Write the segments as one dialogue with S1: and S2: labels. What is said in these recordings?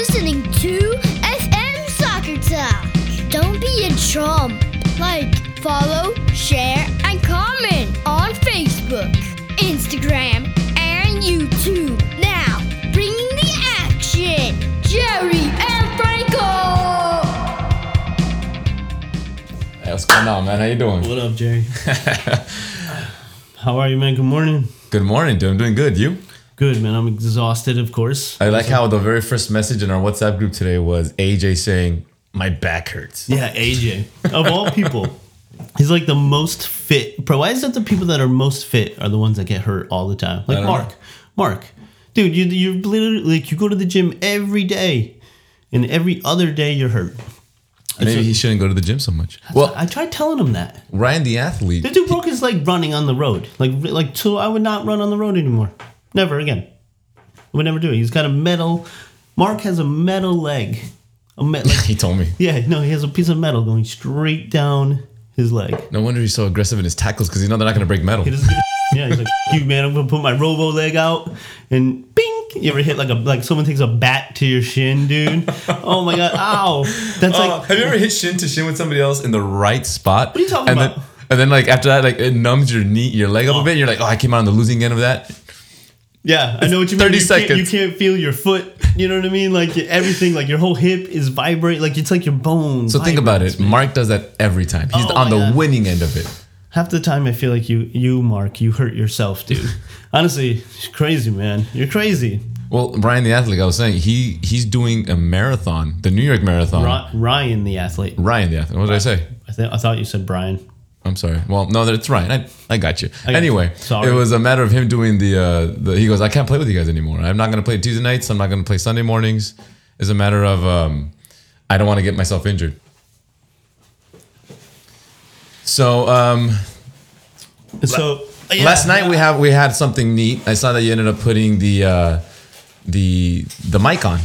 S1: listening to FM Soccer Talk. Don't be a chump. Like, follow, share, and comment on Facebook, Instagram, and YouTube. Now, bringing the action, Jerry and Franco.
S2: Hey, what's going on, man? How you doing?
S3: What up, Jerry? How are you, man? Good morning.
S2: Good morning, dude. I'm doing good. You?
S3: Good, man. I'm exhausted, of course.
S2: I like how the very first message in our WhatsApp group today was AJ saying, "My back hurts."
S3: Yeah, AJ. Of all people, he's like the most fit. Bro, why is it the people that are most fit are the ones that get hurt all the time? Like Mark.
S2: know.
S3: Mark. Dude, you, you're literally like, you go to the gym every day, and every other day you're hurt.
S2: Maybe he shouldn't go to the gym so much. Well,
S3: I tried telling him that.
S2: Ryan the athlete.
S3: The dude broke his leg running on the road. Like, like so I would not run on the road anymore. Never again. Would never do it. He's got a metal. Mark has a metal leg. A me- like,
S2: He told me.
S3: yeah, no, he has a piece of metal going straight down his leg.
S2: No wonder he's so aggressive in his tackles because you know they're not going to break metal.
S3: He doesn't give a yeah, he's like, you man, I'm gonna put my robo leg out and bing. You ever hit like a like someone takes a bat to your shin, dude? Oh my god, ow! That's
S2: Oh,
S3: like
S2: have you ever hit shin to shin with somebody else in the right spot? What
S3: are you talking
S2: and
S3: about?
S2: Then, and then like after that, like it numbs your knee, your leg up a bit. And you're like, oh, I came out on the losing end of that.
S3: Yeah, I know what you mean.
S2: 30
S3: you Can't, you can't feel your foot. You know what I mean? Like everything, like your whole hip is vibrate. Like it's like your bones.
S2: So think about it.
S3: man.
S2: Mark does that every time. He's
S3: Oh
S2: on the
S3: God.
S2: winning end of it.
S3: Half the time, I feel like you, you, Mark, you hurt yourself, dude. Honestly, it's crazy, man. You're crazy.
S2: Well, Brian the athlete, I was saying he he's doing a marathon, the New York Marathon.
S3: Ry- Ryan, the athlete.
S2: Ryan the athlete. What did I say?
S3: I th- I thought you said Brian.
S2: I'm sorry. Well, no, that's right. I, I got you.
S3: got
S2: anyway,
S3: you.
S2: It was a matter of him doing the, uh, the. He goes, I can't play with you guys anymore. I'm not going to play Tuesday nights. I'm not going to play Sunday mornings. It's a matter of um, I don't want to get myself injured. So um,
S3: So yeah,
S2: last night we have we had something neat. I saw that you ended up putting the uh, the the mic on.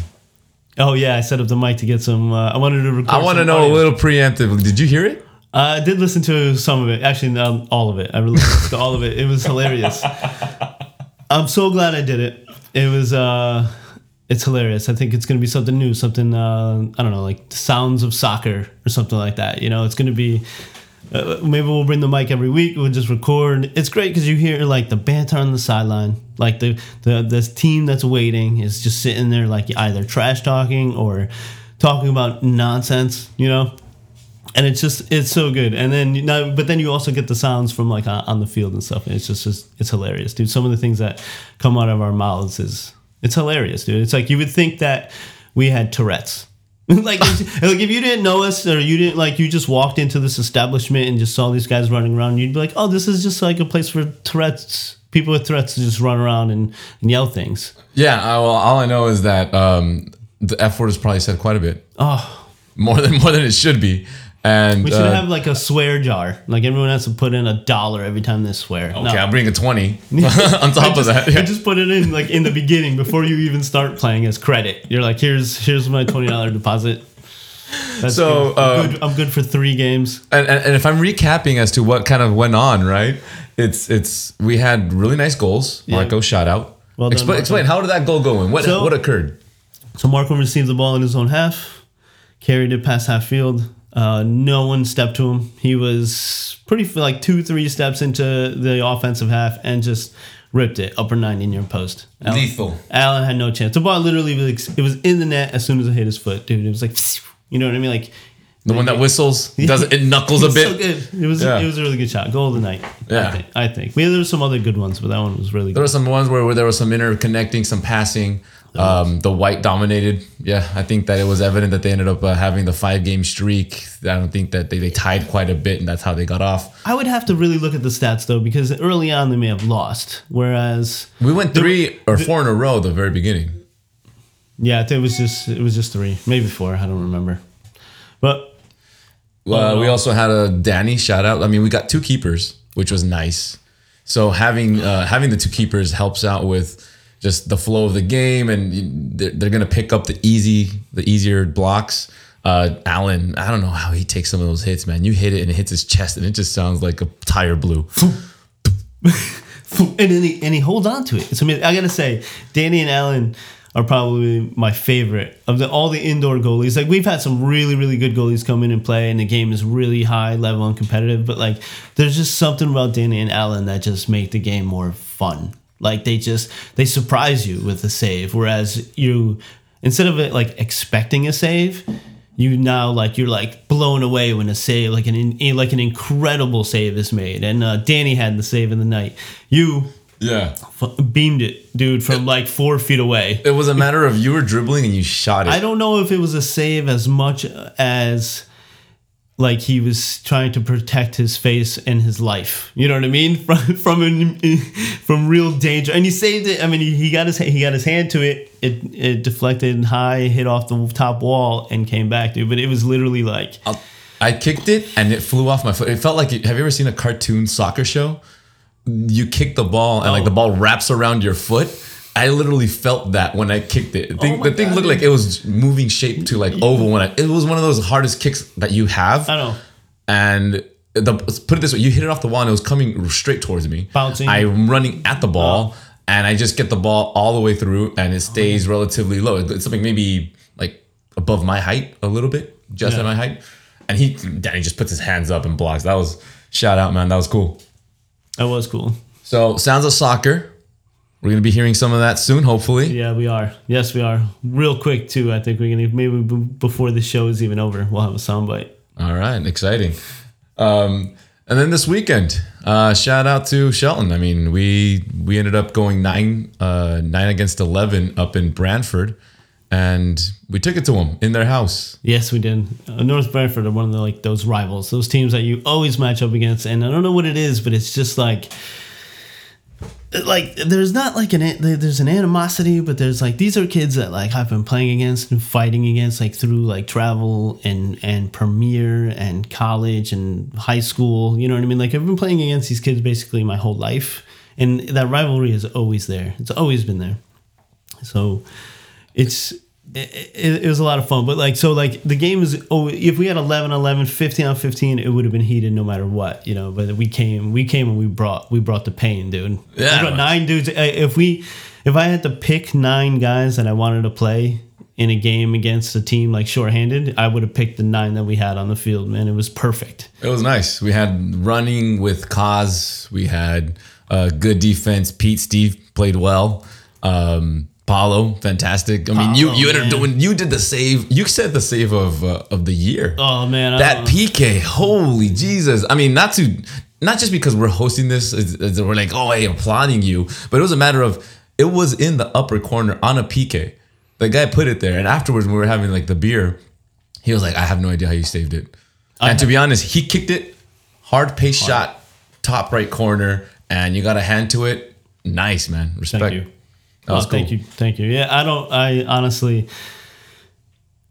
S3: Oh yeah, I set up the mic to get some. Uh, I wanted to record.
S2: I want to know a little preemptively. Did you hear it?
S3: I did listen to some of it. Actually, no, all of it. I really listened to all of it. It was hilarious. I'm so glad I did it. It was. uh It's hilarious. I think it's going to be something new. Something uh, I don't know, like sounds of soccer or something like that. You know, it's going to be. Uh, maybe we'll bring the mic every week. We'll just record. It's great because you hear like the banter on the sideline, like the the this team that's waiting is just sitting there like either trash talking or talking about nonsense. You know, and it's just it's so good and then you know but then you also get the sounds from like on, on the field and stuff and it's just, just it's hilarious dude some of the things that come out of our mouths is it's hilarious dude it's like you would think that we had tourette's like, like if you didn't know us or you didn't like you just walked into this establishment and just saw these guys running around you'd be like oh this is just like a place for tourette's people with tourette's to just run around and, and yell things
S2: Yeah. I, well, all I know is that um, the F word is probably said quite a bit.
S3: oh
S2: more than more than it should be. And
S3: we should
S2: uh,
S3: have like a swear jar like everyone has to put in a dollar every time they swear No.
S2: okay, I'll bring a twenty on top of that.
S3: I
S2: Yeah.
S3: just put it in like in the beginning before you even start playing as credit. You're like, here's here's my twenty dollar deposit. That's
S2: So,
S3: good. I'm,
S2: um,
S3: good. I'm good for three games.
S2: And, and, and if I'm recapping as to what kind of went on, right? It's it's we had really nice goals.
S3: Yeah.
S2: Marco shout out.
S3: Well done, Marco.
S2: explain how did that goal go in? What
S3: So-
S2: what occurred?
S3: So Marco received the ball in his own half, carried it past half field. Uh, no one stepped to him. He was pretty like two, three steps into the offensive half and just ripped it upper 90 near post. Allen-
S2: Lethal.
S3: Allen had no chance. The ball literally was it was in the net as soon as it hit his foot, dude. It was like, you know what I mean? Like
S2: The one that whistles does it knuckles a bit.
S3: So good. It was
S2: Yeah.
S3: it was a really good shot. Goal of the night.
S2: Yeah.
S3: I think. I think. Maybe there were some other good ones, but that one was really good.
S2: There were some ones where, where there was some interconnecting, some passing. Um, the white dominated. Yeah, I think that it was evident that they ended up uh, having the five game streak. I don't think that they, they tied quite a bit, and that's how they got off.
S3: I would have to really look at the stats though, because early on they may have lost. Whereas
S2: We went three or four in a row at the very beginning.
S3: yeah, it was just it was just three, maybe four. I don't remember. But
S2: Uh, we also had a Danny shout out. I mean, we got two keepers, which was nice. So having uh, having the two keepers helps out with just the flow of the game, and they're, they're gonna pick up the easy, the easier blocks. Uh, Allen, I don't know how he takes some of those hits, man. You hit it and it hits his chest, and it just sounds like a tire blew.
S3: and then he and he holds on to it. It's amazing. I gotta say, Danny and Allen are probably my favorite of the all the indoor goalies. Like we've had some really really good goalies come in and play, and the game is really high level and competitive. But like there's just something about Danny and Alan that just make the game more fun. Like they just they surprise you with a save, whereas you instead of it like expecting a save, you now like you're like blown away when a save like an in, like an incredible save is made. And uh, Danny had the save in the night. You
S2: Yeah.
S3: f- beamed it, dude, from like four feet away.
S2: It was a matter of you were dribbling and you shot it.
S3: I don't know if it was a save as much as like he was trying to protect his face and his life. You know what I mean? From from an, from real danger, and he saved it. I mean, he, he got his he got his hand to it. It it deflected high, hit off the top wall, and came back, dude. But it was literally like
S2: I'll- I kicked it and it flew off my foot. It felt like have you ever seen a cartoon soccer show? You kick the ball and like the ball wraps around your foot. I literally felt that when I kicked it. The thing, oh
S3: my
S2: the thing
S3: God,
S2: looked like it was moving shape to like oval when I. It was one of those hardest kicks that you have.
S3: I know.
S2: and the put it this way, you hit it off the wall and it was coming straight towards me.
S3: Bouncing.
S2: I'm running at the ball oh. and I just get the ball all the way through and it stays relatively low. It's something maybe like above my height a little bit, just
S3: Yeah.
S2: at my height. And he Danny just puts his hands up and blocks. That was shout out, man. That was cool.
S3: That was cool.
S2: So sounds of soccer. We're gonna be hearing some of that soon, hopefully.
S3: Yeah, we are. Yes, we are. Real quick too. I think we're gonna maybe before the show is even over, we'll have a soundbite.
S2: All right, exciting. Um, and then this weekend, uh, shout out to Shelton. I mean, we we ended up going nine uh, nine against eleven up in Brantford, and we took it to them in their house.
S3: Yes, we did. Uh, North Brantford are one of the like those rivals, those teams that you always match up against, and I don't know what it is, but it's just like, like there's not like an there's an animosity, but there's like these are kids that like I've been playing against and fighting against like through like travel and and premiere and college and high school. You know what I mean? Like I've been playing against these kids basically my whole life, and that rivalry is always there. It's always been there. So it's it, it, it was a lot of fun but like so like the game is oh if we had 11 11 15 on 15 it would have been heated no matter what you know but we came we came and we brought we brought the pain dude
S2: Yeah.
S3: we nine dudes if we if i had to pick nine guys that i wanted to play in a game against a team like shorthanded i would have picked the nine that we had on the field man it was perfect
S2: It was nice. We had running with Kaz. We had uh, good defense. Pete Steve played well. Um, Paulo, fantastic. I mean, you you ended up doing you did the save. You said the save of uh, of the year.
S3: oh man
S2: that PK, holy Jesus! I mean, not to not just because we're hosting this, it's- it's- we're like, oh, hey, applauding you, but it was a matter of it was in the upper corner on a PK. The guy put it there, and afterwards, when we were having like the beer, he was like, I have no idea how you saved it. and to be honest, he kicked it, hard pace shot, top right corner, and you got a hand to it. Nice, man. Respect.
S3: Thank you.
S2: That was
S3: oh, thank you, thank you. Yeah, I don't. I honestly,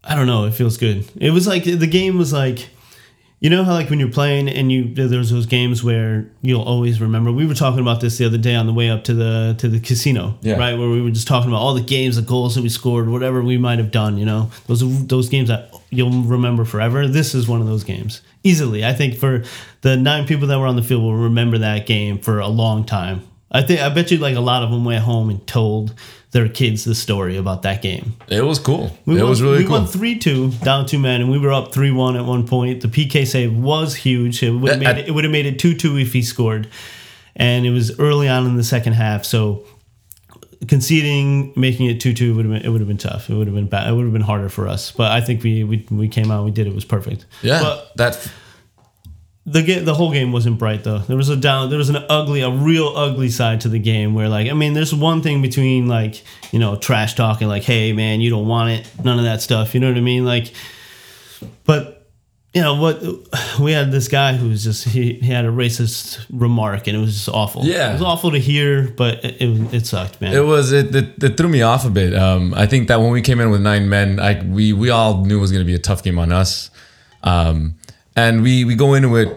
S3: I don't know. It feels good. It was like the game was like, you know how like when you're playing and you there's those games where you'll always remember. We were talking about this the other day on the way up to the to the casino,
S2: Yeah.
S3: right? Where we were just talking about all the games, the goals that we scored, whatever we might have done. You know, those those games that you'll remember forever. This is one of those games easily. I think for the nine people that were on the field will remember that game for a long time. I think I bet you like a lot of them went home and told their kids the story about that game.
S2: It was cool.
S3: We
S2: it
S3: won,
S2: was really
S3: we
S2: cool.
S3: We won three two down two men, and we were up three one at one point. The PK save was huge. It would have made it, it would have made it two two if he scored, and it was early on in the second half. So conceding, making it two two would have been it would have been tough. It would have been bad. It would have been harder for us. But I think we we, we came out. We did. It was perfect.
S2: yeah,
S3: But
S2: that
S3: the game, the whole game wasn't bright though. There was a down, there was an ugly, a real ugly side to the game where like, I mean, there's one thing between like, you know, trash talking, like, hey man, you don't want it, none of that stuff. You know what I mean? Like, but you know what? We had this guy who was just he, he had a racist remark and it was just awful.
S2: Yeah.
S3: it was awful to hear, but it it, it sucked, man.
S2: It was it, it, it threw me off a bit. Um, I think that when we came in with nine men, I we we all knew it was going to be a tough game on us, um, and we we go into it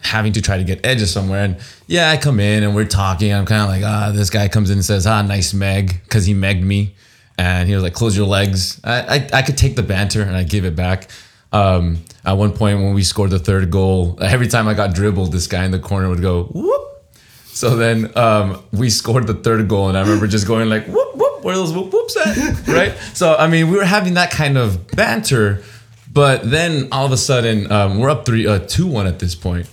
S2: having to try to get edges somewhere. And yeah, I come in and we're talking. I'm kind of like, ah, this guy comes in and says, ah, nice Meg, because he megged me, and he was like, close your legs. I I, I could take the banter and I give it back. Um, at one point when we scored the third goal, every time I got dribbled, this guy in the corner would go whoop. So then um, we scored the third goal, and I remember just going like whoop whoop where are those whoop whoops at? right? So I mean, we were having that kind of banter, but then all of a sudden, um, we're up three, uh, two one at this point,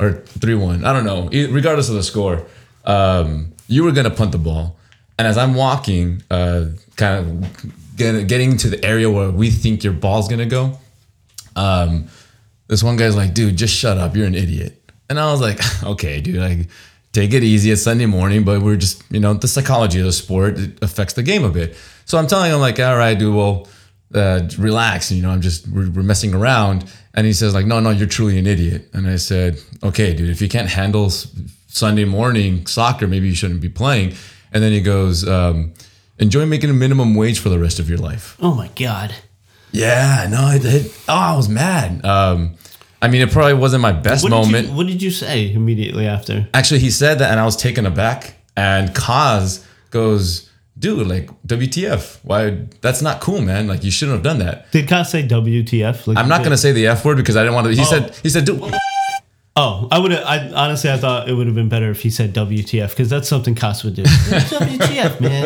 S2: or three one. I don't know. Regardless of the score, um, you were gonna punt the ball, and as I'm walking, uh, kind of get, getting to the area where we think your ball's gonna go, um, this one guy's like, dude, just shut up. You're an idiot. And I was like, okay, dude, like, take it easy. It's Sunday morning, but we're just, you know, the psychology of the sport affects the game a bit. So I'm telling him, like, all right, dude, well, uh, relax. You know, I'm just, we're, we're messing around. And he says, like, no, no, you're truly an idiot. And I said, okay, dude, if you can't handle Sunday morning soccer, maybe you shouldn't be playing. And then he goes, um, enjoy making a minimum wage for the rest of your life.
S3: Oh my god.
S2: Yeah, no, it, it, oh, I was mad. Um, I mean, it probably wasn't my best
S3: What
S2: moment.
S3: you What did you say immediately after?
S2: Actually, he said that, and I was taken aback. And Kaz goes, "Dude, like WTF? Why? That's not cool, man. Like you shouldn't have done that."
S3: Did Kaz say WTF? Like
S2: I'm not gonna say the f word because I didn't want to. He oh. said, "He said, dude."
S3: Oh, I would have. I honestly, I thought it would have been better if he said WTF because that's something Kaz would do. WTF, man.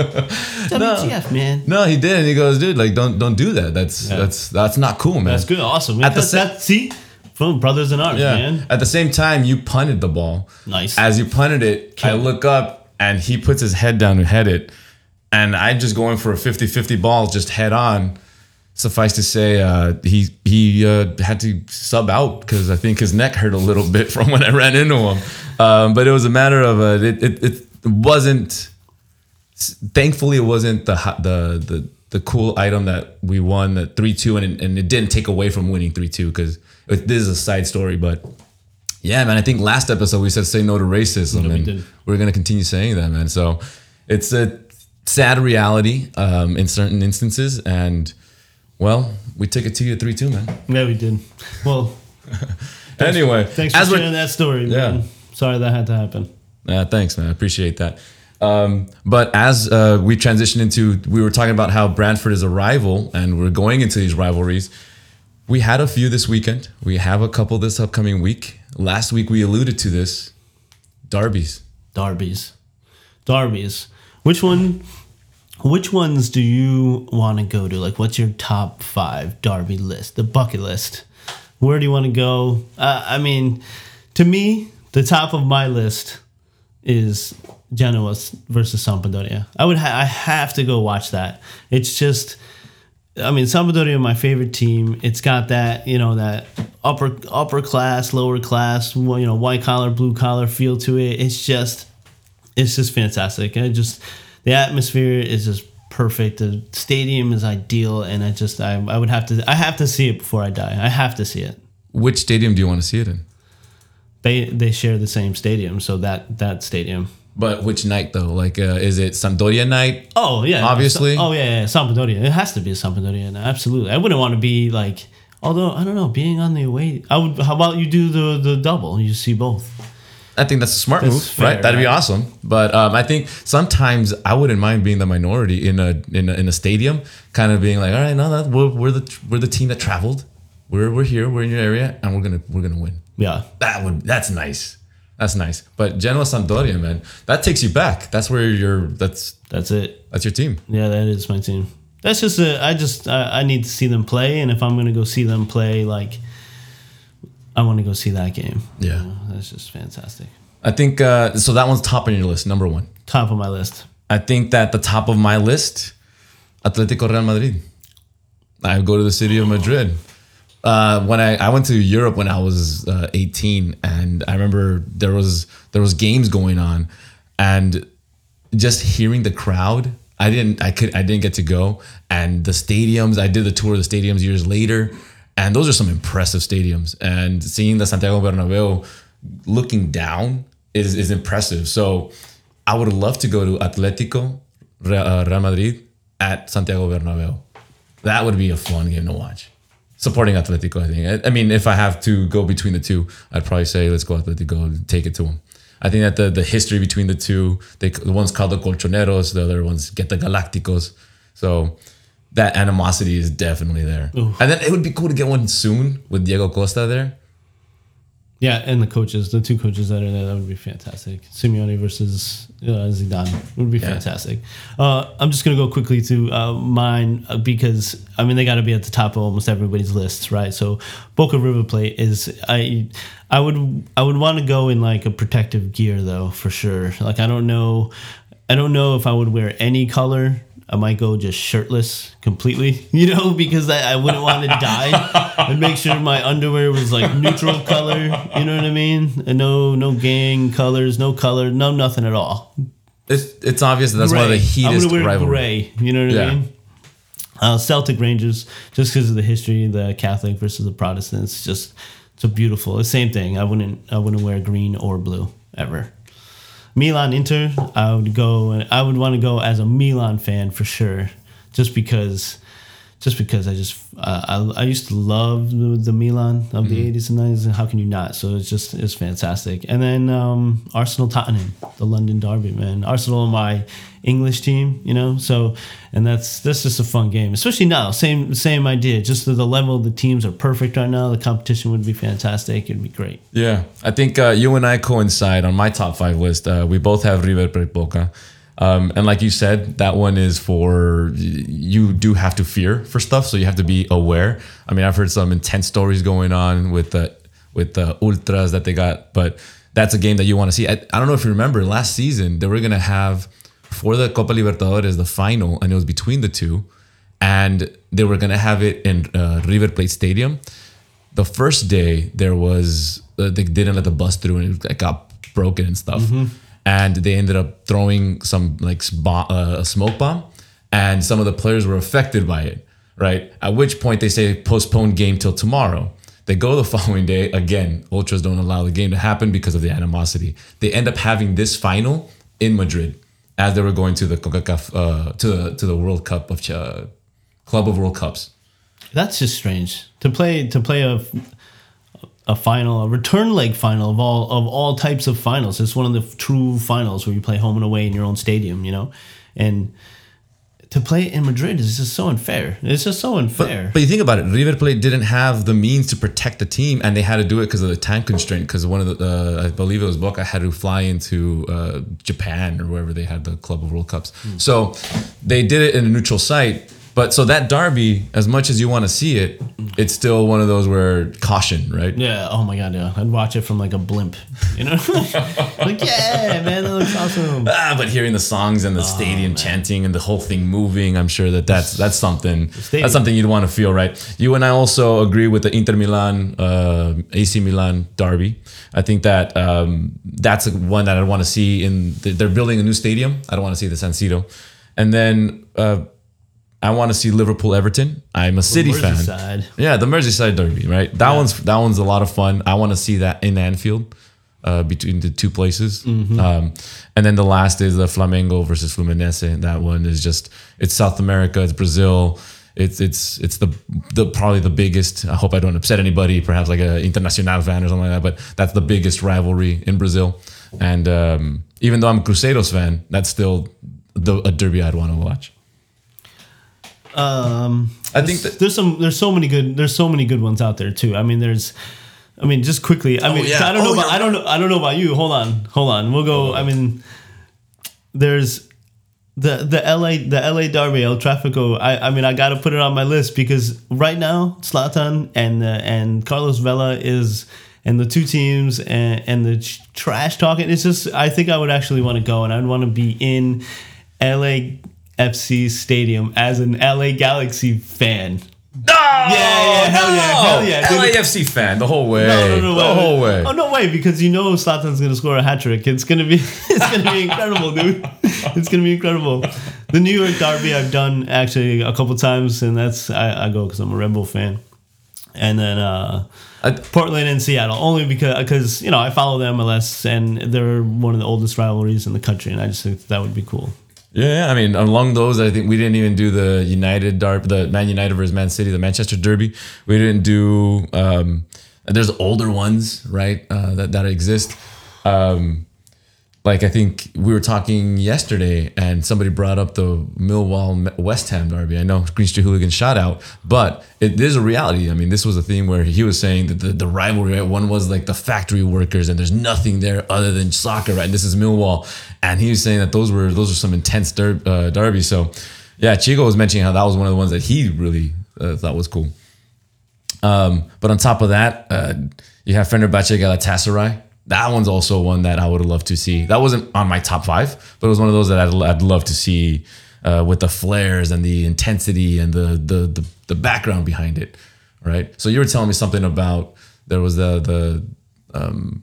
S3: WTF, man.
S2: No, he did, and he goes, "Dude, like don't don't do that. That's that's that's not cool, man."
S3: That's good. Awesome.
S2: At the sa-
S3: that, see, from brothers in arms,
S2: Yeah.
S3: man.
S2: At the same time, you punted the ball.
S3: Nice.
S2: As you punted it, I look up and he puts his head down and head it. And I'm just going for a 50 50 ball, just head on. Suffice to say, uh, he he uh, had to sub out because I think his neck hurt a little bit from when I ran into him. Um, but it was a matter of uh, it, it, it wasn't. Thankfully, it wasn't the the the the cool item that we won the three two, and it, and it didn't take away from winning three two because this is a side story. But yeah, man, I think last episode we said say no to racism,
S3: we
S2: and
S3: did.
S2: we're gonna continue saying that, man. So it's a sad reality um, in certain instances, and well, we took it to you three two, man.
S3: Yeah, we did. Well,
S2: Anyway,
S3: thanks for
S2: as we're-
S3: sharing that story, man.
S2: Yeah.
S3: Sorry that had to happen.
S2: Yeah, thanks, man. I appreciate that. Um, but as uh, we transition into, we were talking about how Brantford is a rival, and we're going into these rivalries. We had a few this weekend. We have a couple this upcoming week. Last week we alluded to this. Derbies.
S3: Darbies. Darbies. Which one? Which ones do you want to go to? Like, what's your top five Derby list? The bucket list. Where do you want to go? Uh, I mean, to me, the top of my list is Genoa versus Sampdoria. I would. Ha- I have to go watch that. It's just. I mean, Sampdoria, my favorite team. It's got that you know that upper upper class, lower class, you know, white collar, blue collar feel to it. It's just, it's just fantastic. I just, the atmosphere is just perfect. The stadium is ideal, and I just, I, I would have to, I have to see it before I die. I have to see it.
S2: Which stadium do you want to see it in?
S3: They they share the same stadium, so that that stadium.
S2: But which night though? Like, uh, is it Sampdoria night?
S3: Oh yeah,
S2: Obviously.
S3: Oh yeah, yeah, Sampdoria. It has to be a Sampdoria. no, Absolutely. I wouldn't want to be like. Although I don't know, being on the away. I would. How about you do the the double? You see both.
S2: I think that's a smart
S3: That's
S2: move,
S3: fair,
S2: right? That'd be awesome. But um, I think sometimes I wouldn't mind being the minority in a in a, in a stadium, kind of being like, all right, no, that we're, we're the we're the team that traveled. We're we're here. We're in your area, and we're gonna we're gonna win.
S3: Yeah.
S2: That would that's nice. That's nice. But Genoa Sampdoria, man, that takes you back. That's where you're. That's
S3: That's it.
S2: that's your team.
S3: Yeah, that is my team. That's just a. I just I, I need to see them play, and if I'm gonna go see them play, like, I want to go see that game.
S2: Yeah.
S3: You know, that's just fantastic.
S2: I think uh, so. That one's top on your list, number one.
S3: Top of my list.
S2: I think that the top of my list, Atletico Real Madrid. I go to the city of Madrid. Uh, when I, I went to Europe when I was uh, 18, and I remember there was there was games going on, and just hearing the crowd. I didn't I could I didn't get to go, and the stadiums. I did the tour of the stadiums years later, and those are some impressive stadiums. And seeing the Santiago Bernabeu looking down is is impressive. So I would love to go to Atletico uh, Real Madrid at Santiago Bernabeu. That would be a fun game to watch. Supporting Atletico, I think. I, I mean, if I have to go between the two, I'd probably say let's go Atletico and take it to them. I think that the, the history between the two, they, the one's called the Colchoneros, the other one's get the Galacticos. So that animosity is definitely there. And then it would be cool to get one soon with Diego Costa there.
S3: Yeah, and the coaches, the two coaches that are there, that would be fantastic. Simeone versus uh, Zidane would be fantastic. Uh, I'm just gonna go quickly to uh, mine uh, because I mean they got to be at the top of almost everybody's lists, right? So Boca River Plate is I I would I would want to go in like a protective gear though for sure. Like I don't know I don't know if I would wear any color. I might go just shirtless completely, you know, because I, I wouldn't want to die and make sure my underwear was like neutral color. You know what I mean? And no, no gang colors, no color, no nothing at all.
S2: It's it's obvious that that's one of the
S3: Gray. I'm
S2: heatest
S3: gonna wear gray. You know what
S2: Yeah.
S3: I mean? Uh, Celtic Rangers, just because of the history, the Catholic versus the Protestants, just it's a beautiful. The same thing. I wouldn't I wouldn't wear green or blue ever. Milan Inter, I would go. I would want to go as a Milan fan for sure, just because, just because I just uh, I, I used to love the, the Milan of the eighties and nineties, and how can you not? So it's just it's fantastic. And then um, Arsenal Tottenham, the London derby, man. Arsenal, and my English team, you know. So and that's that's just a fun game, especially now. Same same idea. Just the, the level the teams are perfect right now. The competition would be fantastic. It'd be great.
S2: Yeah, I think uh, you and I coincide on my top five list. Uh, we both have River Plate Boca. Um, and like you said, that one is for you do have to fear for stuff, so you have to be aware. I mean, I've heard some intense stories going on with the with the ultras that they got, but that's a game that you want to see. I, I don't know if you remember last season they were gonna have for the Copa Libertadores the final, and it was between the two, and they were gonna have it in uh, River Plate Stadium. The first day there was uh, they didn't let the bus through and it got broken and stuff. And they ended up throwing some like uh, a smoke bomb and some of the players were affected by it right? At which point they say postpone game till tomorrow. They go the following day again ultras don't allow the game to happen because of the animosity. They end up having this final in madrid as they were going to the CONCACAF, uh, to the to the world cup of uh, club of world cups.
S3: That's just strange. To play to play a a final, a return leg final of all of all types of finals. It's one of the true finals where you play home and away in your own stadium, you know, and to play in Madrid is just so unfair. It's just so unfair.
S2: But you think about it, River Plate didn't have the means to protect the team, and they had to do it because of the time constraint. Because one of the, uh, I believe it was Boca, had to fly into uh, Japan or wherever they had the Club of World Cups. So they did it in a neutral site. But so that derby, as much as you want to see it, it's still one of those where caution, right?
S3: yeah. Oh my god. Yeah. I'd watch it from like a blimp. You know. like yeah, man, that looks awesome.
S2: Ah, but hearing the songs and the stadium chanting and the whole thing moving, I'm sure that that's that's something that's something you'd want to feel, right? You and I also agree with the Inter Milan, uh, AC Milan derby. I think that um, that's one that I want to see. In they're building a new stadium. I don't want to see the San Siro, and then uh, I want to see Liverpool Everton. I'm a City fan. Yeah, the Merseyside derby, right? That one's that one's a lot of fun. I want to see that in Anfield, uh, between the two places.
S3: Mm-hmm.
S2: Um, and then the last is the Flamengo versus Fluminense. That one is just it's South America, it's Brazil. It's it's it's the the probably the biggest. I hope I don't upset anybody, perhaps like a Internacional fan or something like that. But that's the biggest rivalry in Brazil. And um, even though I'm a Crusaders fan, that's still the, a derby I'd want to watch.
S3: Um,
S2: I think that
S3: there's some there's so many good there's so many good ones out there too. I mean, there's I mean, just quickly. I mean,
S2: yeah.
S3: I don't know
S2: Oh,
S3: about I don't know I don't know about you. Hold on, hold on. We'll go. I mean, there's the the LA the LA Derby El Trafico. I I mean, I got to put it on my list because right now Zlatan and uh, and Carlos Vela is. And the two teams and, and the trash talking, it's just, I think I would actually want to go and I'd want to be in LAFC Stadium as an LA Galaxy fan.
S2: No!
S3: yeah, hell yeah, hell yeah, dude.
S2: LAFC fan the whole way.
S3: No, no, no,
S2: the
S3: wait,
S2: whole way.
S3: Oh no way, because you know Zlatan's gonna score a hat trick. It's gonna be it's gonna be incredible, dude. It's gonna be incredible. The New York Derby I've done actually a couple times, and that's I, I go because I'm a Red Bull fan. And then uh,
S2: I-
S3: Portland and Seattle only because because you know I follow the MLS and they're one of the oldest rivalries in the country, and I just think that would be cool.
S2: Yeah, I mean, along those, I think we didn't even do the United Derby, the Man United versus Man City, the Manchester Derby. We didn't do. Um, there's older ones, right? Uh, that that exist. Um, like I think we were talking yesterday, and somebody brought up the Millwall West Ham derby. I know Green Street Hooligan shout out, but it is a reality. I mean, this was a theme where he was saying that the, the rivalry, right? one was like the factory workers, and there's nothing there other than soccer, right? This is Millwall, and he was saying that those were those were some intense der- uh. So, yeah, Chico was mentioning how that was one of the ones that he really uh, thought was cool. Um, but on top of that, uh, you have Fenerbahce Galatasaray that one's also one that I would have loved to see. That wasn't on my top five, but it was one of those that I'd, I'd love to see uh, with the flares and the intensity and the, the the the background behind it, right? So you were telling me something about there was the the um,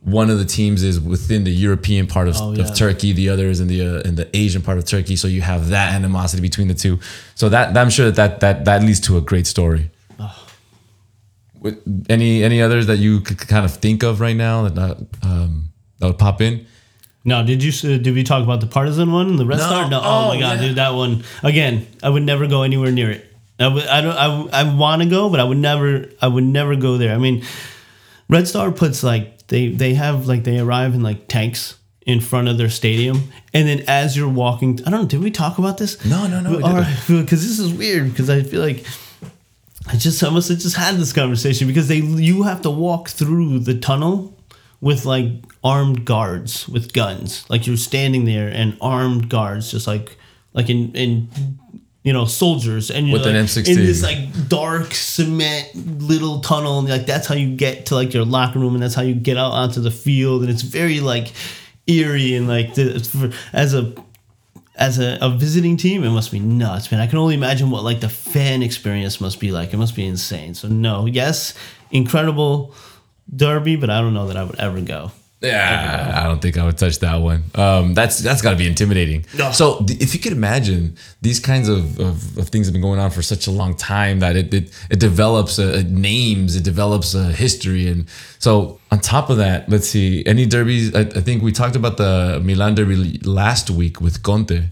S2: one of the teams is within the European part of,
S3: Oh, yeah.
S2: of Turkey, the other is in the uh, in the Asian part of Turkey. So you have that animosity between the two. So that I'm sure that that that, that leads to a great story. With any any others that you could kind of think of right now that um, that would pop in?
S3: No, did you uh, did we talk about the Partizan one, the Red
S2: No.
S3: Star? No. Oh,
S2: Oh,
S3: my god,
S2: yeah.
S3: dude, that one again. I would never go anywhere near it. I would. I don't. I, I want to go, but I would never. I would never go there. I mean, Red Star puts like they they have like they arrive in like tanks in front of their stadium, and then as you're walking, I don't know. Did we talk about this?
S2: No, no, no, we
S3: right, because this is weird. Because I feel like I just I must have just had this conversation because they you have to walk through the tunnel with like armed guards with guns. Like you're standing there and armed guards just like like in in you know soldiers and you're
S2: With an
S3: like,
S2: M16.
S3: in this like dark cement little tunnel and like that's how you get to like your locker room and that's how you get out onto the field and it's very like eerie and like the, as a as a, a visiting team, it must be nuts, man. I can only imagine what like the fan experience must be like. It must be insane. So no, yes, incredible derby, but I don't know that I would ever go.
S2: Yeah, I don't think I would touch that one. Um, that's that's got to be intimidating.
S3: No.
S2: So th- if you could imagine these kinds of, of, of things have been going on for such a long time that it it, it develops uh, names, it develops a history, and so on top of that, let's see any derbies. I, I think we talked about the Milan derby last week with Conte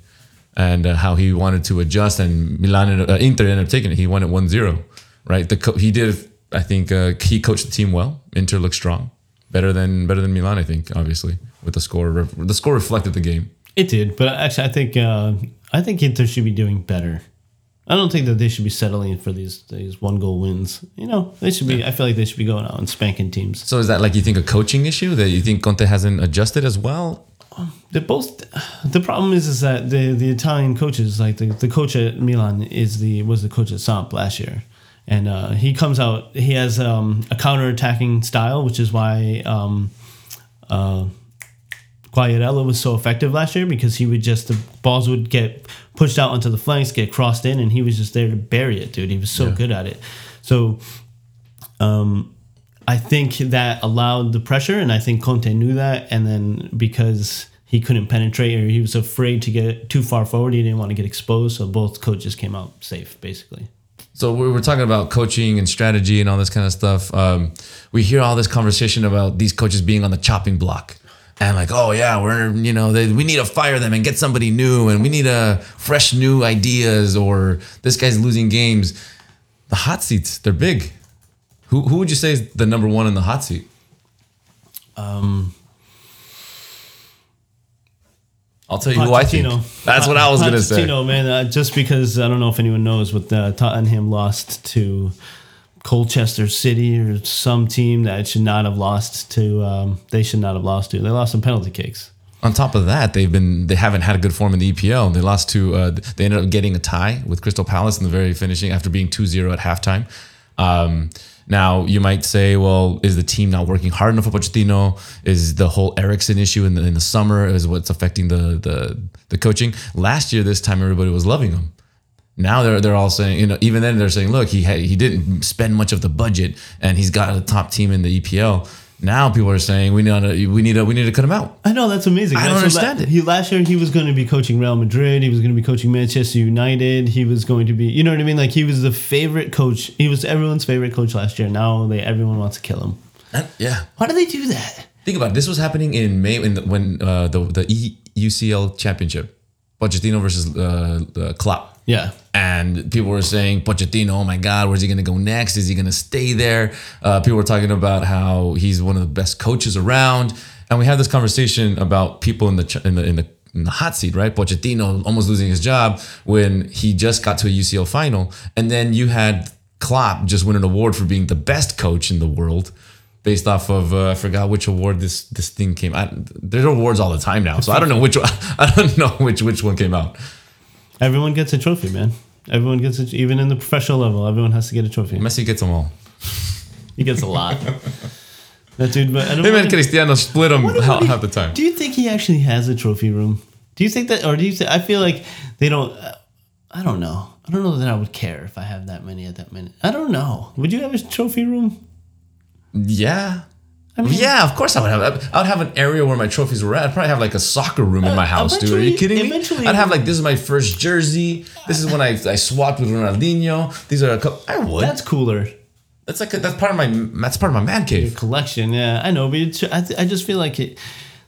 S2: and uh, how he wanted to adjust, and Milan and, uh, Inter ended up taking it. He won it 1-0, right? The co- he did. I think uh, he coached the team well. Inter looked strong better than better than Milan. I think obviously with the score, the score reflected the game.
S3: It did, but actually, I think uh, I think Inter should be doing better. I don't think that they should be settling for these these one goal wins. You know, they should be. I feel like they should be going out and spanking teams.
S2: So is that like you think a coaching issue that you think Conte hasn't adjusted as well?
S3: They're both. The problem is, is that the the Italian coaches, like the, the coach at Milan, is the was the coach at Samp last year, and uh, he comes out. He has um, a counter attacking style, which is why um, uh, Quagliarella was so effective last year because he would just the balls would get pushed out onto the flanks, get crossed in, and he was just there to bury it, dude. He was so good at it. So um, I think that allowed the pressure, and I think Conte knew that. And then because he couldn't penetrate or he was afraid to get too far forward, he didn't want to get exposed. So both coaches came out safe, basically.
S2: So we we're talking about coaching and strategy and all this kind of stuff. Um, we hear all this conversation about these coaches being on the chopping block. And like, oh yeah, we're you know they, we need to fire them and get somebody new, and we need a fresh new ideas, or this guy's losing games. The hot seats, they're big. Who who would you say is the number one in the hot seat?
S3: Um,
S2: I'll tell you who I think. That's what I was gonna say.
S3: Pochettino, man, uh, just because I don't know if anyone knows, but uh, Tottenham lost to Colchester City or some team that should not have lost to. Um, they should not have lost to. They lost some penalty kicks.
S2: On top of that, they've been they haven't had a good form in the EPL. They lost to uh, they ended up getting a tie with Crystal Palace in the very finishing after being 2-0 at halftime. Um, now you might say, well, is the team not working hard enough for Pochettino? Is the whole Eriksen issue in the, in the summer is what's affecting the, the the coaching? Last year, this time everybody was loving him. Now they're they're all saying, you know, even then they're saying, look, he had, he didn't spend much of the budget, and he's got a top team in the EPL. Now people are saying we need to we need to we need to cut him out.
S3: I know that's amazing.
S2: I don't
S3: That's
S2: understand
S3: la-
S2: it.
S3: He last year he was going to be coaching Real Madrid. He was going to be coaching Manchester United. He was going to be, you know what I mean? Like he was the favorite coach. He was everyone's favorite coach last year. Now they everyone wants to kill him.
S2: Yeah,
S3: Why do they do that?
S2: Think about it. This was happening in May when the, when uh, the the e- UCL championship, Pochettino versus uh, uh, Klopp.
S3: Yeah.
S2: And people were saying, Pochettino, oh my God, where's he going to go next? Is he going to stay there? Uh, people were talking about how he's one of the best coaches around. and we had this conversation about people in the in the in the in the hot seat, right? Pochettino almost losing his job when he just got to a UCL final, and then you had Klopp just win an award for being the best coach in the world, based off of uh, I forgot which award this this thing came. I, there's awards all the time now, so I don't know which one, I don't know which which one came out.
S3: Everyone gets a trophy, man. Everyone gets it, even in the professional level. Everyone has to get a trophy.
S2: Messi gets them all.
S3: He gets a lot. that dude, but I don't
S2: Him and Cristiano split them half, half the time.
S3: Do you think he actually has a trophy room? Do you think that, or do you? Think, I feel like they don't. Uh, I don't know. I don't know that I would care if I have that many at that minute. I don't know. Would you have a trophy room?
S2: Yeah.
S3: I mean,
S2: Yeah, of course I would have. I would have an area where my trophies were at. I'd probably have like a soccer room in
S3: Uh,
S2: my house, dude. Are you kidding me?
S3: eventually-
S2: I'd have like this is my first jersey. This is when I, I swapped with Ronaldinho. These are a couple. I would.
S3: That's cooler.
S2: That's like a, that's part of my that's part of my man cave.
S3: collection. Yeah, I know, but it's, I, I just feel like it.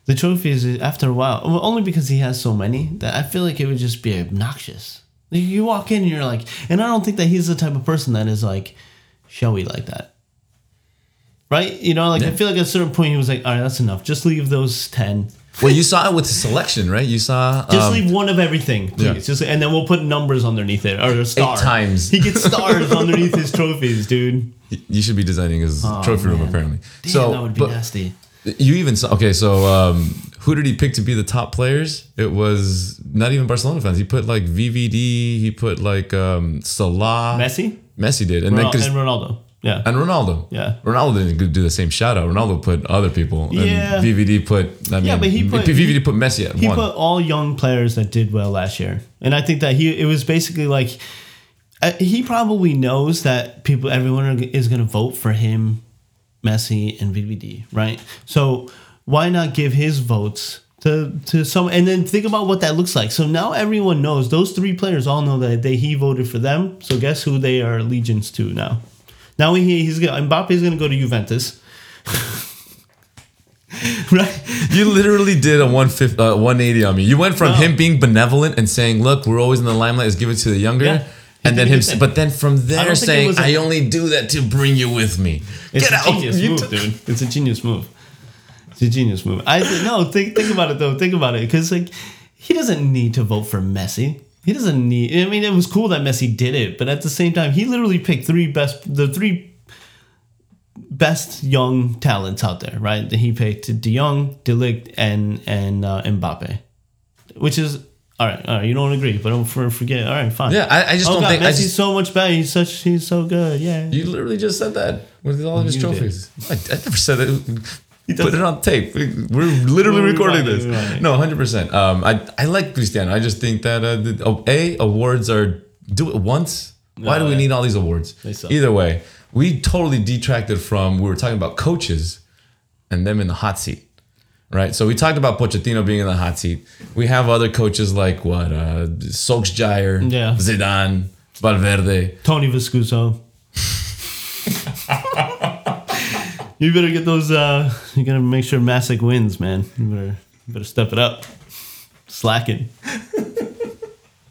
S3: The trophies after a while, well, only because he has so many that I feel like it would just be obnoxious. Like, You walk in and you're like, and I don't think that he's the type of person that is like showy like that. Right? You know, like I feel like at a certain point he was like, all right, that's enough. Just leave those ten.
S2: Well, you saw it with the selection, right? You saw
S3: Just
S2: um,
S3: leave one of everything, please.
S2: yeah.
S3: Just and then we'll put numbers underneath it or a star.
S2: times.
S3: He gets stars underneath his trophies, dude.
S2: You should be designing his trophy room apparently.
S3: Damn,
S2: so,
S3: that would be nasty.
S2: you even saw. Okay, so um, who did he pick to be the top players? It was not even Barcelona fans. He put like VVD. He put like um, Salah.
S3: Messi
S2: Messi did, and
S3: Ronal-
S2: then
S3: and Ronaldo. Yeah.
S2: and Ronaldo.
S3: Yeah.
S2: Ronaldo didn't do the same shout out. Ronaldo put other people.
S3: Yeah.
S2: VVD put. I mean,
S3: Yeah, but he put-
S2: VVD put Messi at
S3: He
S2: one.
S3: put all young players that did well last year, and I think that he it was basically like uh, he probably knows that people everyone is going to vote for him, Messi and VVD, right? So why not give his votes to to some and then think about what that looks like. So now everyone knows those three players all know that they he voted for them. So guess who they are allegiance to now? Now he, he's gonna Mbappe is going to go to Juventus. right?
S2: you literally did a 150, uh, 180 on me. You went from
S3: No.
S2: him being benevolent and saying, "Look, we're always in the limelight. Let's give it to the younger."
S3: Yeah.
S2: And then him, but then from there saying,
S3: a-
S2: "I only do that to bring you with me."
S3: It's
S2: Get
S3: a
S2: out!
S3: genius
S2: You
S3: move,
S2: took-
S3: dude. It's a genius move. It's a genius move. I no think think about it though. Think about it because like he doesn't need to vote for Messi. He doesn't need. I mean, it was cool that Messi did it, but at the same time, he literally picked three best the three best young talents out there, right? That he picked De Jong, De Ligt, and and uh, Mbappe, which is. All right, all right. You don't agree, but don't for, forget. All right, fine.
S2: Yeah, I, I just
S3: oh
S2: don't
S3: God,
S2: think. I
S3: Messi's
S2: just,
S3: so much better. He's such. He's so good. Yeah.
S2: you literally just said that with all of his
S3: You
S2: trophies. I, I never said that. Put
S3: does-
S2: it on tape. We're literally
S3: We're
S2: recording this. No, hundred percent. Um, I I like Cristiano. I just think that uh, the, oh, a awards are do it once. Why do we
S3: yeah.
S2: need all these awards? Either way, we totally detracted from. We were talking about coaches and them in the hot seat, right? So we talked about Pochettino being in the hot seat. We have other coaches like what uh, Solskjaer,
S3: Yeah.
S2: Zidane, Valverde.
S3: Tony Viscuso. You better get those. uh You gotta make sure Masick wins, man. You better, you better step it up. Slacking.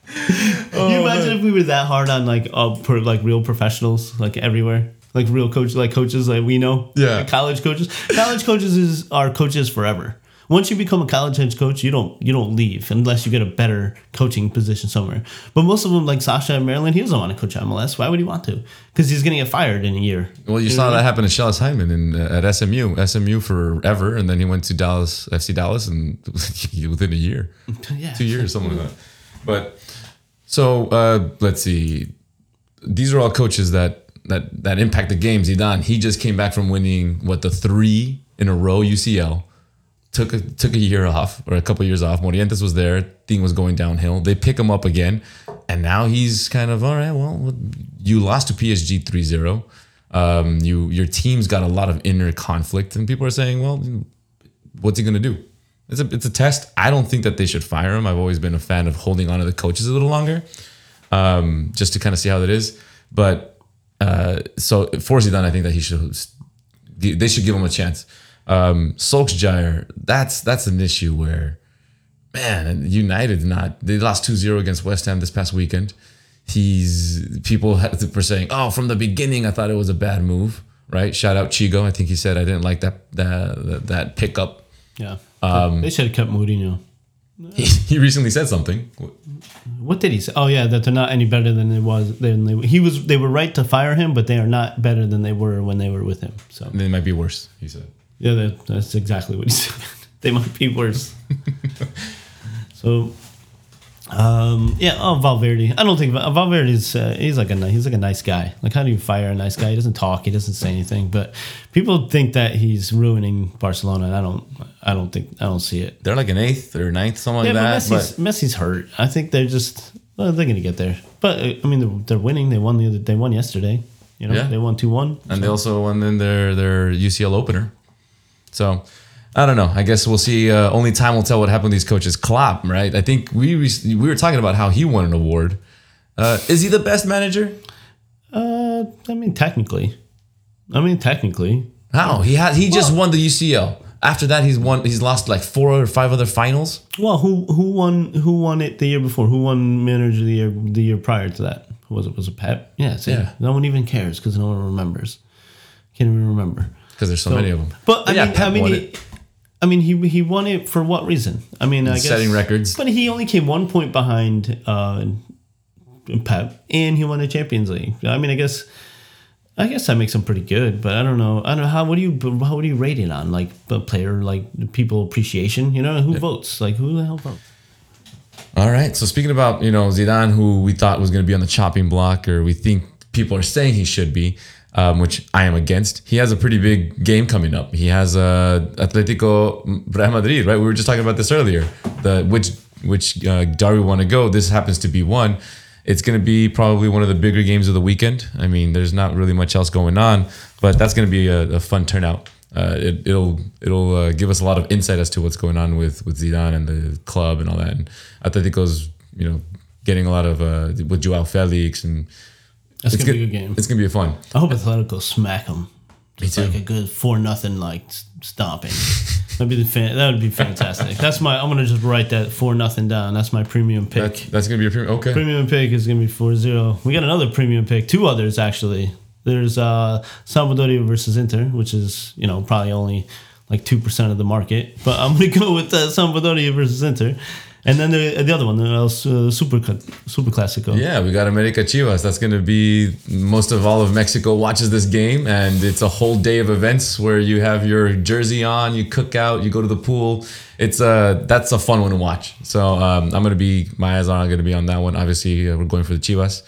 S3: Can you imagine if we were that hard on like uh, per, like real professionals, like everywhere, like real coaches, like coaches like we know,
S2: Yeah.
S3: Like college coaches. College coaches is are coaches forever. Once you become a college head coach, you don't you don't leave unless you get a better coaching position somewhere. But most of them, like Sasha and Maryland, he doesn't want to coach MLS. Why would he want to? Because he's gonna get fired in a year.
S2: Well, you
S3: know
S2: saw
S3: I
S2: that
S3: mean?
S2: happen to Schellas Hyndman in, uh, at SMU. SMU forever, and then he went to Dallas FC Dallas, and within a year,
S3: Yeah.
S2: two years, something like that. But so uh, let's see. These are all coaches that that that impact the game. Zidane, he just came back from winning what the three in a row UCL. Took a took a year off or a couple years off. Morientes was there. Thing was going downhill. They pick him up again, and now he's kind of all right. Well, you lost to PSG 3-0. Um, you your team's got a lot of inner conflict, and people are saying, well, what's he gonna do? It's a it's a test. I don't think that they should fire him. I've always been a fan of holding on to the coaches a little longer, um, just to kind of see how that is. But uh, so for Zidane, I think that he should they should give him a chance. Um, Solskjaer, that's that's an issue where, man, United not they lost 2-0 against West Ham this past weekend. He's people were saying, oh, from the beginning I thought it was a bad move, right? Shout out Chigo. I think he said I didn't like that that that pickup
S3: Yeah. Um, they should have kept Mourinho.
S2: He, he recently said something.
S3: What did he say? Oh yeah, that they're not any better than they was than they he was. They were right to fire him, but they are not better than they were when they were with him. So
S2: They might be worse. He said.
S3: Yeah, that, that's exactly what he said. they might be worse. so, um, yeah. Oh, Valverde. I don't think Valverde's. Uh, he's like a he's like a nice guy. Like how do you fire a nice guy? He doesn't talk. He doesn't say anything. But people think that he's ruining Barcelona. And I don't. I don't think. I don't see it.
S2: They're like an eighth or ninth, something
S3: Yeah,
S2: like that.
S3: Messi's,
S2: But
S3: Messi's hurt. I think they're just. Well, they're gonna get there. But uh, I mean, they're, they're winning. They won the other. They won yesterday. You know,
S2: Yeah.
S3: they won two one.
S2: and they also won in their their UCL opener. So I don't know. I guess we'll see. Uh, only time will tell what happened with these coaches. Klopp, right? I think we we were talking about how he won an award. Uh, is he the best manager?
S3: Uh, I mean, technically. I mean, technically.
S2: How he had he just won the UCL. After that, he's won. He's lost like four or five other finals.
S3: Well, who who won who won it the year before? Who won manager of the year the year prior to that? Who was it? Was it Pep? Yeah, see,
S2: Yeah.
S3: No one even cares because no one remembers. Can't even remember.
S2: Because there's so, many of them.
S3: But I
S2: yeah,
S3: mean,
S2: Pep
S3: I mean,
S2: won
S3: he,
S2: it.
S3: I mean, he he won it for what reason? I mean, I guess
S2: setting records.
S3: But he only came one point behind uh, Pep, and he won the Champions League. I mean, I guess. I guess that makes him pretty good, but I don't know. I don't know how. What do you how would you rate it on? Like a player, like people appreciation. You know, who votes? Like who the hell votes?
S2: All right. So speaking about you know Zidane, who we thought was going to be on the chopping block, or we think people are saying he should be, um, which I am against. He has a pretty big game coming up. He has uh, Atletico Real Madrid, right? We were just talking about this earlier. The which which uh, Derby want to go. This happens to be one. It's going to be probably one of the bigger games of the weekend. I mean, there's not really much else going on, but that's going to be a, a fun turnout. Uh, it, it'll it'll uh, give us a lot of insight as to what's going on with with Zidane and the club and all that. And Atletico's you know getting a lot of uh, with Joao Felix and
S3: That's
S2: it's
S3: gonna
S2: good-
S3: be a good game.
S2: It's gonna be fun.
S3: I hope Atletico smack them. It's
S2: too.
S3: like a good four nothing like stomping. That'd be the fan, that would be fantastic. That's my. I'm gonna just write that four nothing down. That's my premium pick.
S2: That's that's gonna be a premium. Okay.
S3: premium pick is gonna be 4-0. We got another premium pick. Two others actually. There's uh Sampdoria versus Inter, which is you know probably only like two percent of the market, but I'm gonna go with uh, Sampdoria versus Inter. And then the, the other one, the uh, Super Super Classico.
S2: Yeah, we got America Chivas. That's going to be most of all of Mexico watches this game, and it's a whole day of events where you have your jersey on, you cook out, you go to the pool. It's a that's a fun one to watch. So um, I'm going to be my eyes are going to be on that one. Obviously, uh, we're going for the Chivas.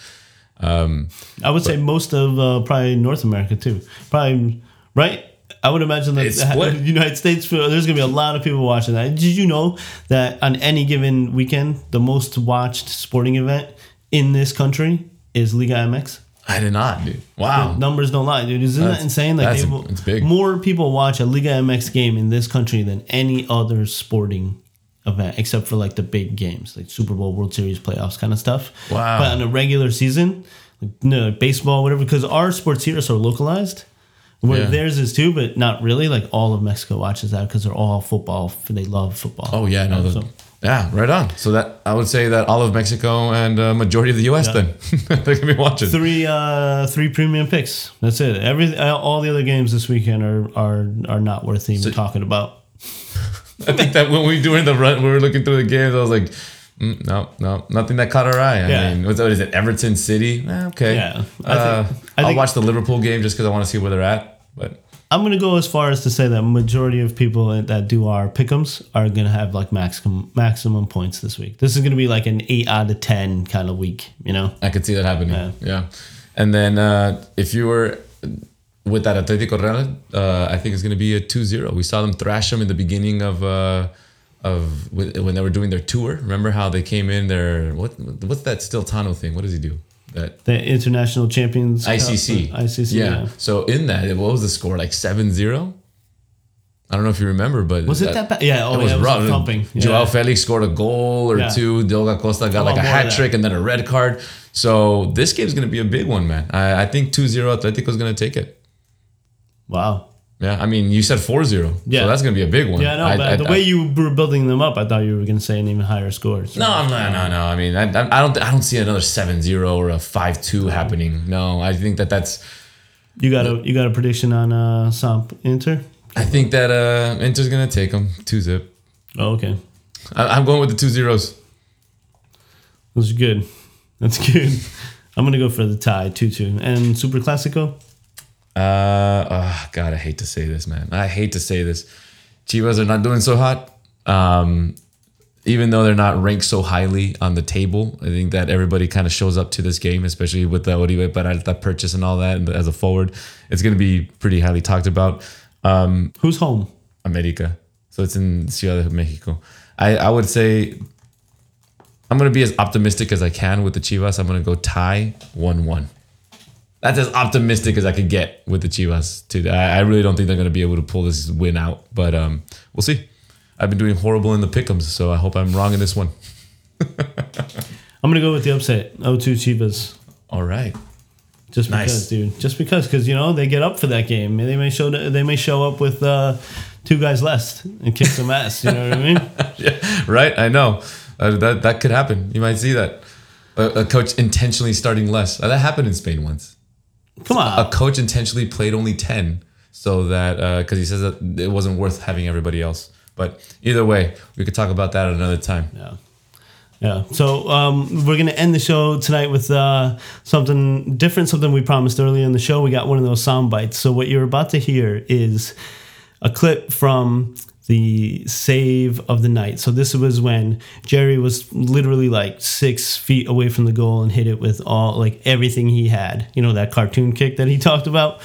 S2: Um,
S3: I would say most of uh, probably North America too. Probably right. I would imagine that the. United States. There's gonna be a lot of people watching that. Did you know that on any given weekend, the most watched sporting event in this country is Liga MX?
S2: I did not, dude. Wow.
S3: Numbers don't lie, dude. Isn't that insane? Like
S2: that's-
S3: will-
S2: it's big.
S3: More people watch a Liga MX game in this country than any other sporting event, except for like the big games, like Super Bowl, World Series, playoffs, kind of stuff.
S2: Wow.
S3: But on a regular season, like, no, baseball, whatever, because our sports here are so localized. Where
S2: Yeah.
S3: theirs is too, but not really. Like all of Mexico watches that because they're all football. They love football.
S2: Oh yeah, no, the,
S3: So-
S2: yeah, right on. So that I would say that all of Mexico and uh, majority of the U.S.
S3: Yeah.
S2: then they're gonna be watching.
S3: three uh three premium picks. That's it. Every uh, all the other games this weekend are are are not worth even talking about.
S2: I think that when we during the run, we were looking through the games. I was like, mm, no, no, nothing that caught our eye. I
S3: Yeah.
S2: mean, what is it? Everton City. Eh, okay.
S3: Yeah, I
S2: Uh,
S3: think- I
S2: I'll watch the Liverpool game just because I want to see where they're at. But
S3: I'm gonna go as far as to say that majority of people that do our pickums are gonna have like maximum maximum points this week. This is gonna be like an eight out of ten kind of week. You know.
S2: I could see that happening.
S3: Yeah.
S2: Yeah. And then uh, if you were with that Atletico Real, uh, I think it's going to be a 2-0. We saw them thrash them in the beginning of uh, of when they were doing their tour. Remember how they came in there? What what's that Stiltano thing? What does he do? That
S3: The International Champions Cup,
S2: ICC.
S3: ICC.
S2: Yeah.
S3: Yeah.
S2: So in that, what was the score? Like 7-0? I don't know if you remember, but
S3: Was it that bad? Yeah. Oh,
S2: it was
S3: yeah, it was
S2: rough.
S3: thumping. Yeah.
S2: Joao Felix scored a goal or
S3: Yeah.
S2: two. Diego Costa got oh, like a hat trick and then a red card. So this game's going to be a big one, man. I, I think 2-0 Atletico is going to take it.
S3: Wow.
S2: Yeah, I mean, you said 4-0.
S3: Yeah.
S2: So that's going to be a big one.
S3: Yeah, no,
S2: I,
S3: but
S2: I-
S3: the
S2: I-
S3: way you were building them up, I thought you were going to say an even higher score. So-
S2: No, I'm no, no. I mean, I, don't I don't see another 7-0 or a 5-2 happening. No, I think that that's
S3: You got a you got a prediction on uh, Samp Inter?
S2: I think that uh, Inter's gonna take them two zip.
S3: Oh, okay.
S2: I, I'm going with the two zeros.
S3: That's good. That's good. I'm gonna go for the tie, two two, and Super Classico.
S2: Uh, oh, God, I hate to say this, man. I hate to say this. Chivas are not doing so hot. Um, even though they're not ranked so highly on the table, I think that everybody kind of shows up to this game, especially with the Oribe Peralta purchase and all that. And as a forward, it's going to be pretty highly talked about. Um,
S3: Who's home?
S2: America. So it's in Ciudad de Mexico. I, I would say I'm going to be as optimistic as I can with the Chivas. I'm going to go tie 1 1. That's as optimistic as I could get with the Chivas. Too. I, really don't think they're going to be able to pull this win out, but um, we'll see. I've been doing horrible in the pick'ems, so I hope I'm wrong in this one.
S3: I'm gonna go with the upset. 0-2 Chivas.
S2: All right.
S3: Just
S2: Nice.
S3: because, dude. Just because, because you know they get up for that game. They may show. They may show up with uh, two guys less and kick some ass. You know what I mean?
S2: yeah, right. I know uh, that that could happen. You might see that a, a coach intentionally starting less. Uh, that happened in Spain once.
S3: Come on.
S2: a coach intentionally played only 10 so that because he says that it wasn't worth having everybody else but either way we could talk about that at another time
S3: Yeah. Yeah. So um, we're gonna end the show tonight with uh, something different, something we promised earlier in the show. We got one of those sound bites. So what you're about to hear is a clip from the save of the night. So this was when Jerry was literally like six feet away from the goal and hit it with all like everything he had. You know that cartoon kick that he talked about.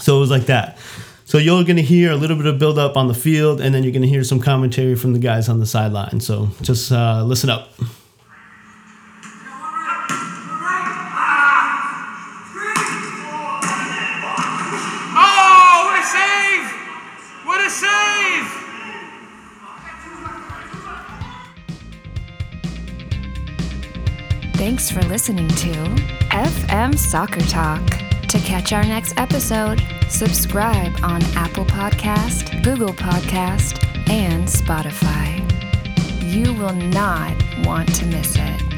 S3: So it was like that. So you're to hear a little bit of build up on the field, and then you're to hear some commentary from the guys on the sideline. So just uh, listen up.
S4: FM Soccer Talk. To catch our next episode, subscribe on Apple Podcast, Google Podcast, and Spotify. You will not want to miss it.